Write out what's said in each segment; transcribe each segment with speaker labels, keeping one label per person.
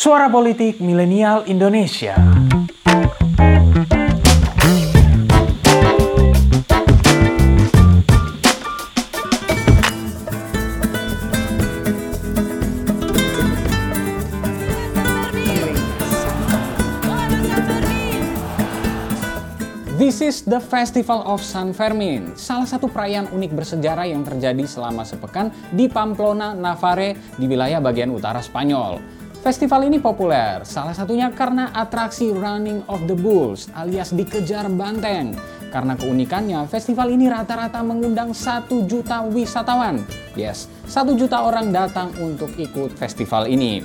Speaker 1: Suara Politik Milenial Indonesia. This is the Festival of San Fermin, salah satu perayaan unik bersejarah yang terjadi selama sepekan di Pamplona, Navarre, di wilayah bagian utara Spanyol. Festival ini populer, salah satunya karena atraksi Running of the Bulls alias dikejar banteng. Karena keunikannya, festival ini rata-rata mengundang satu juta wisatawan. Yes, satu juta orang datang untuk ikut festival ini.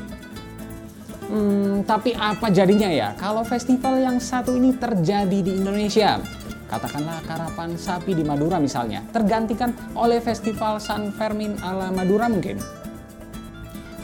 Speaker 1: Hmm, tapi apa jadinya ya kalau festival yang satu ini terjadi di Indonesia? Katakanlah karapan sapi di Madura misalnya, tergantikan oleh festival San Fermin ala Madura mungkin.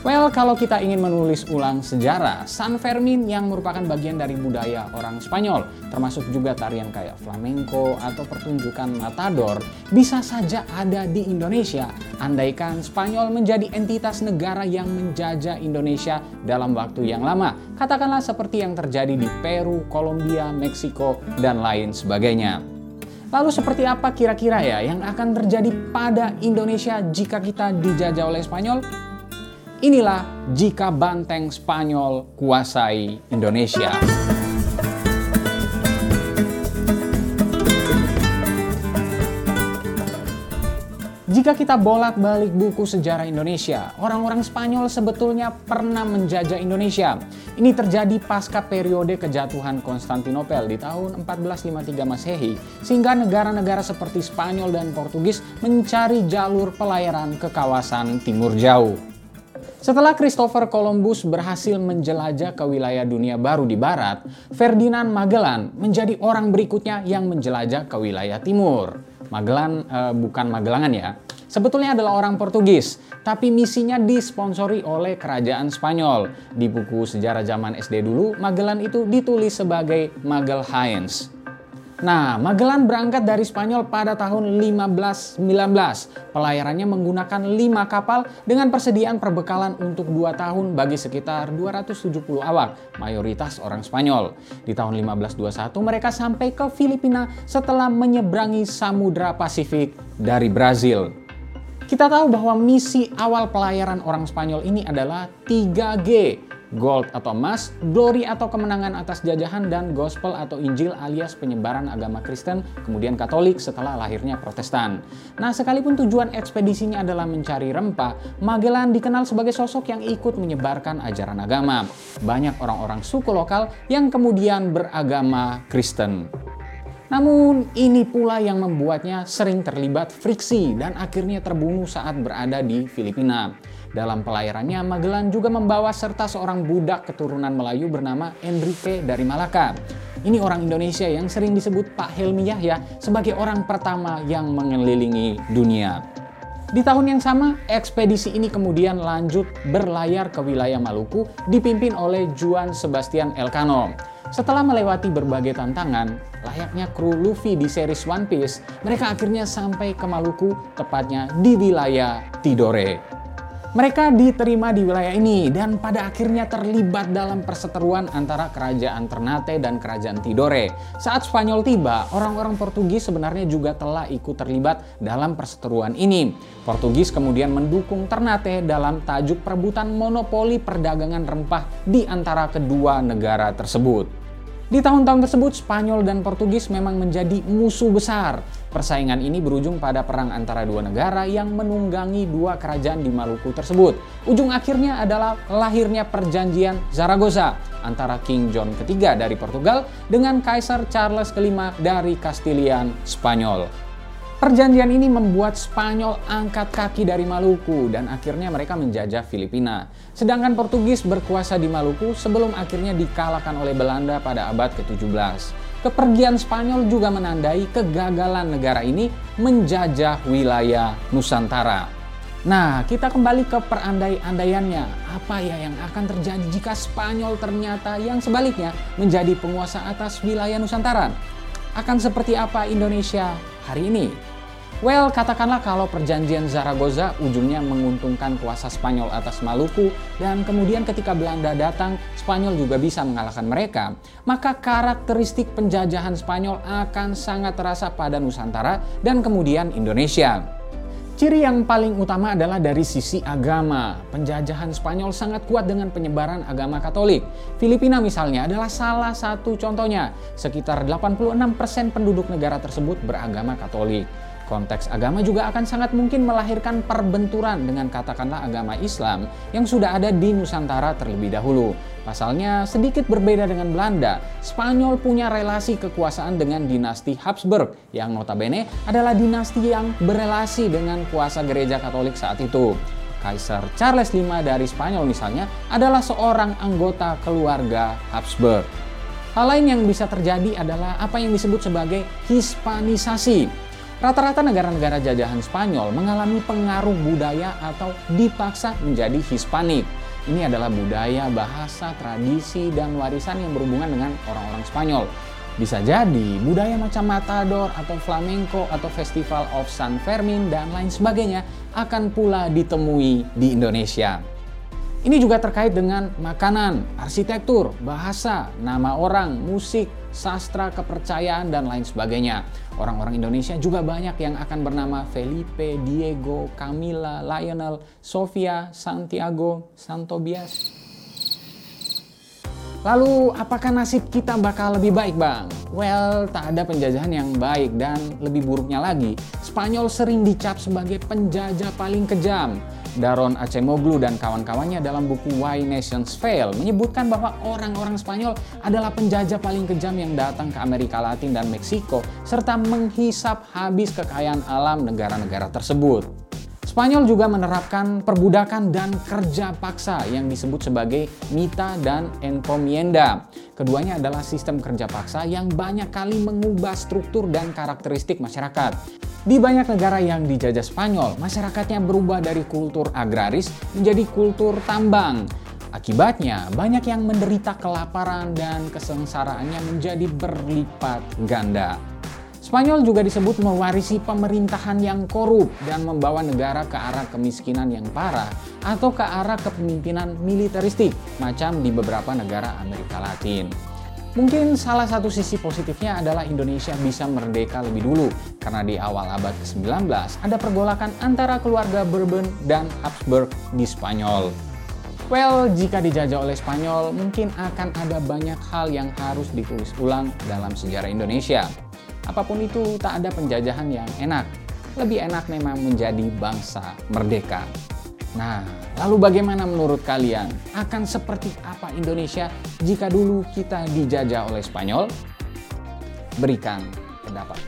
Speaker 1: Well, kalau kita ingin menulis ulang sejarah, San Fermin yang merupakan bagian dari budaya orang Spanyol, termasuk juga tarian kayak flamenco atau pertunjukan matador, bisa saja ada di Indonesia, andaikan Spanyol menjadi entitas negara yang menjajah Indonesia dalam waktu yang lama. Katakanlah seperti yang terjadi di Peru, Kolombia, Meksiko, dan lain sebagainya. Lalu seperti apa kira-kira ya yang akan terjadi pada Indonesia jika kita dijajah oleh Spanyol? Inilah jika banteng Spanyol kuasai Indonesia. Jika kita bolak-balik buku sejarah Indonesia, orang-orang Spanyol sebetulnya pernah menjajah Indonesia. Ini terjadi pasca periode kejatuhan Konstantinopel di tahun 1453 Masehi, sehingga negara-negara seperti Spanyol dan Portugis mencari jalur pelayaran ke kawasan Timur Jauh. Setelah Christopher Columbus berhasil menjelajah ke wilayah dunia baru di barat, Ferdinand Magellan menjadi orang berikutnya yang menjelajah ke wilayah timur. Magellan eh, bukan Magelangan ya. Sebetulnya adalah orang Portugis, tapi misinya disponsori oleh kerajaan Spanyol. Di buku sejarah zaman SD dulu, Magellan itu ditulis sebagai Magalhaens. Nah, Magellan berangkat dari Spanyol pada tahun 1519. Pelayarannya menggunakan 5 kapal dengan persediaan perbekalan untuk 2 tahun bagi sekitar 270 awak, mayoritas orang Spanyol. Di tahun 1521 mereka sampai ke Filipina setelah menyeberangi Samudra Pasifik dari Brazil. Kita tahu bahwa misi awal pelayaran orang Spanyol ini adalah 3G, gold atau emas, glory atau kemenangan atas jajahan, dan gospel atau Injil alias penyebaran agama Kristen, kemudian Katolik setelah lahirnya Protestan. Nah, sekalipun tujuan ekspedisinya adalah mencari rempah, Magellan dikenal sebagai sosok yang ikut menyebarkan ajaran agama. Banyak orang-orang suku lokal yang kemudian beragama Kristen. Namun ini pula yang membuatnya sering terlibat friksi dan akhirnya terbunuh saat berada di Filipina. Dalam pelayarannya, Magellan juga membawa serta seorang budak keturunan Melayu bernama Enrique dari Malaka. Ini orang Indonesia yang sering disebut Pak Helmi Yahya sebagai orang pertama yang mengelilingi dunia. Di tahun yang sama, ekspedisi ini kemudian lanjut berlayar ke wilayah Maluku dipimpin oleh Juan Sebastian Elcano. Setelah melewati berbagai tantangan, layaknya kru Luffy di series One Piece, mereka akhirnya sampai ke Maluku, tepatnya di wilayah Tidore. Mereka diterima di wilayah ini dan pada akhirnya terlibat dalam perseteruan antara kerajaan Ternate dan kerajaan Tidore. Saat Spanyol tiba, orang-orang Portugis sebenarnya juga telah ikut terlibat dalam perseteruan ini. Portugis kemudian mendukung Ternate dalam tajuk perebutan monopoli perdagangan rempah di antara kedua negara tersebut. Di tahun-tahun tersebut, Spanyol dan Portugis memang menjadi musuh besar. Persaingan ini berujung pada perang antara dua negara yang menunggangi dua kerajaan di Maluku tersebut. Ujung akhirnya adalah lahirnya perjanjian Zaragoza antara King John ketiga dari Portugal dengan Kaisar Charles kelima dari Kastilian, Spanyol. Perjanjian ini membuat Spanyol angkat kaki dari Maluku dan akhirnya mereka menjajah Filipina. Sedangkan Portugis berkuasa di Maluku sebelum akhirnya dikalahkan oleh Belanda pada abad ke-17. Kepergian Spanyol juga menandai kegagalan negara ini menjajah wilayah Nusantara. Nah, kita kembali ke perandai-andaiannya. Apa ya yang akan terjadi jika Spanyol ternyata yang sebaliknya menjadi penguasa atas wilayah Nusantara? Akan seperti apa Indonesia hari ini? Well, katakanlah kalau perjanjian Zaragoza ujungnya menguntungkan kuasa Spanyol atas Maluku dan kemudian ketika Belanda datang, Spanyol juga bisa mengalahkan mereka, maka karakteristik penjajahan Spanyol akan sangat terasa pada Nusantara dan kemudian Indonesia. Ciri yang paling utama adalah dari sisi agama. Penjajahan Spanyol sangat kuat dengan penyebaran agama Katolik. Filipina misalnya adalah salah satu contohnya. Sekitar 86% penduduk negara tersebut beragama Katolik. Konteks agama juga akan sangat mungkin melahirkan perbenturan dengan katakanlah agama Islam yang sudah ada di Nusantara terlebih dahulu. Pasalnya sedikit berbeda dengan Belanda, Spanyol punya relasi kekuasaan dengan dinasti Habsburg yang notabene adalah dinasti yang berelasi dengan kuasa gereja Katolik saat itu. Kaisar Charles V dari Spanyol misalnya adalah seorang anggota keluarga Habsburg. Hal lain yang bisa terjadi adalah apa yang disebut sebagai hispanisasi Rata-rata negara-negara jajahan Spanyol mengalami pengaruh budaya atau dipaksa menjadi Hispanik. Ini adalah budaya, bahasa, tradisi, dan warisan yang berhubungan dengan orang-orang Spanyol. Bisa jadi budaya macam Matador atau Flamenco atau Festival of San Fermin dan lain sebagainya akan pula ditemui di Indonesia. Ini juga terkait dengan makanan, arsitektur, bahasa, nama orang, musik, sastra, kepercayaan, dan lain sebagainya. Orang-orang Indonesia juga banyak yang akan bernama Felipe, Diego, Camila, Lionel, Sofia, Santiago, Santobias. Lalu, apakah nasib kita bakal lebih baik, Bang? Well, tak ada penjajahan yang baik dan lebih buruknya lagi, Spanyol sering dicap sebagai penjajah paling kejam. Daron Acemoglu dan kawan-kawannya dalam buku Why Nations Fail menyebutkan bahwa orang-orang Spanyol adalah penjajah paling kejam yang datang ke Amerika Latin dan Meksiko serta menghisap habis kekayaan alam negara-negara tersebut. Spanyol juga menerapkan perbudakan dan kerja paksa yang disebut sebagai mita dan encomienda. Keduanya adalah sistem kerja paksa yang banyak kali mengubah struktur dan karakteristik masyarakat. Di banyak negara yang dijajah Spanyol, masyarakatnya berubah dari kultur agraris menjadi kultur tambang. Akibatnya, banyak yang menderita kelaparan dan kesengsaraannya menjadi berlipat ganda. Spanyol juga disebut mewarisi pemerintahan yang korup dan membawa negara ke arah kemiskinan yang parah atau ke arah kepemimpinan militeristik macam di beberapa negara Amerika Latin. Mungkin salah satu sisi positifnya adalah Indonesia bisa merdeka lebih dulu karena di awal abad ke-19 ada pergolakan antara keluarga Bourbon dan Habsburg di Spanyol. Well, jika dijajah oleh Spanyol, mungkin akan ada banyak hal yang harus ditulis ulang dalam sejarah Indonesia. Apa pun itu, tak ada penjajahan yang enak. Lebih enak memang menjadi bangsa merdeka. Nah, lalu bagaimana menurut kalian? Akan seperti apa Indonesia jika dulu kita dijajah oleh Spanyol? Berikan pendapat.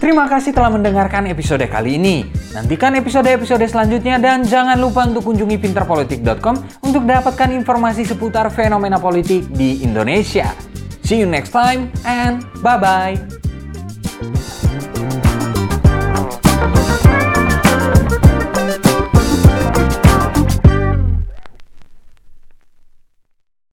Speaker 1: Terima kasih telah mendengarkan episode kali ini. Nantikan episode-episode selanjutnya dan jangan lupa untuk kunjungi pinterpolitik.com untuk dapatkan informasi seputar fenomena politik di Indonesia. See you next time and bye bye.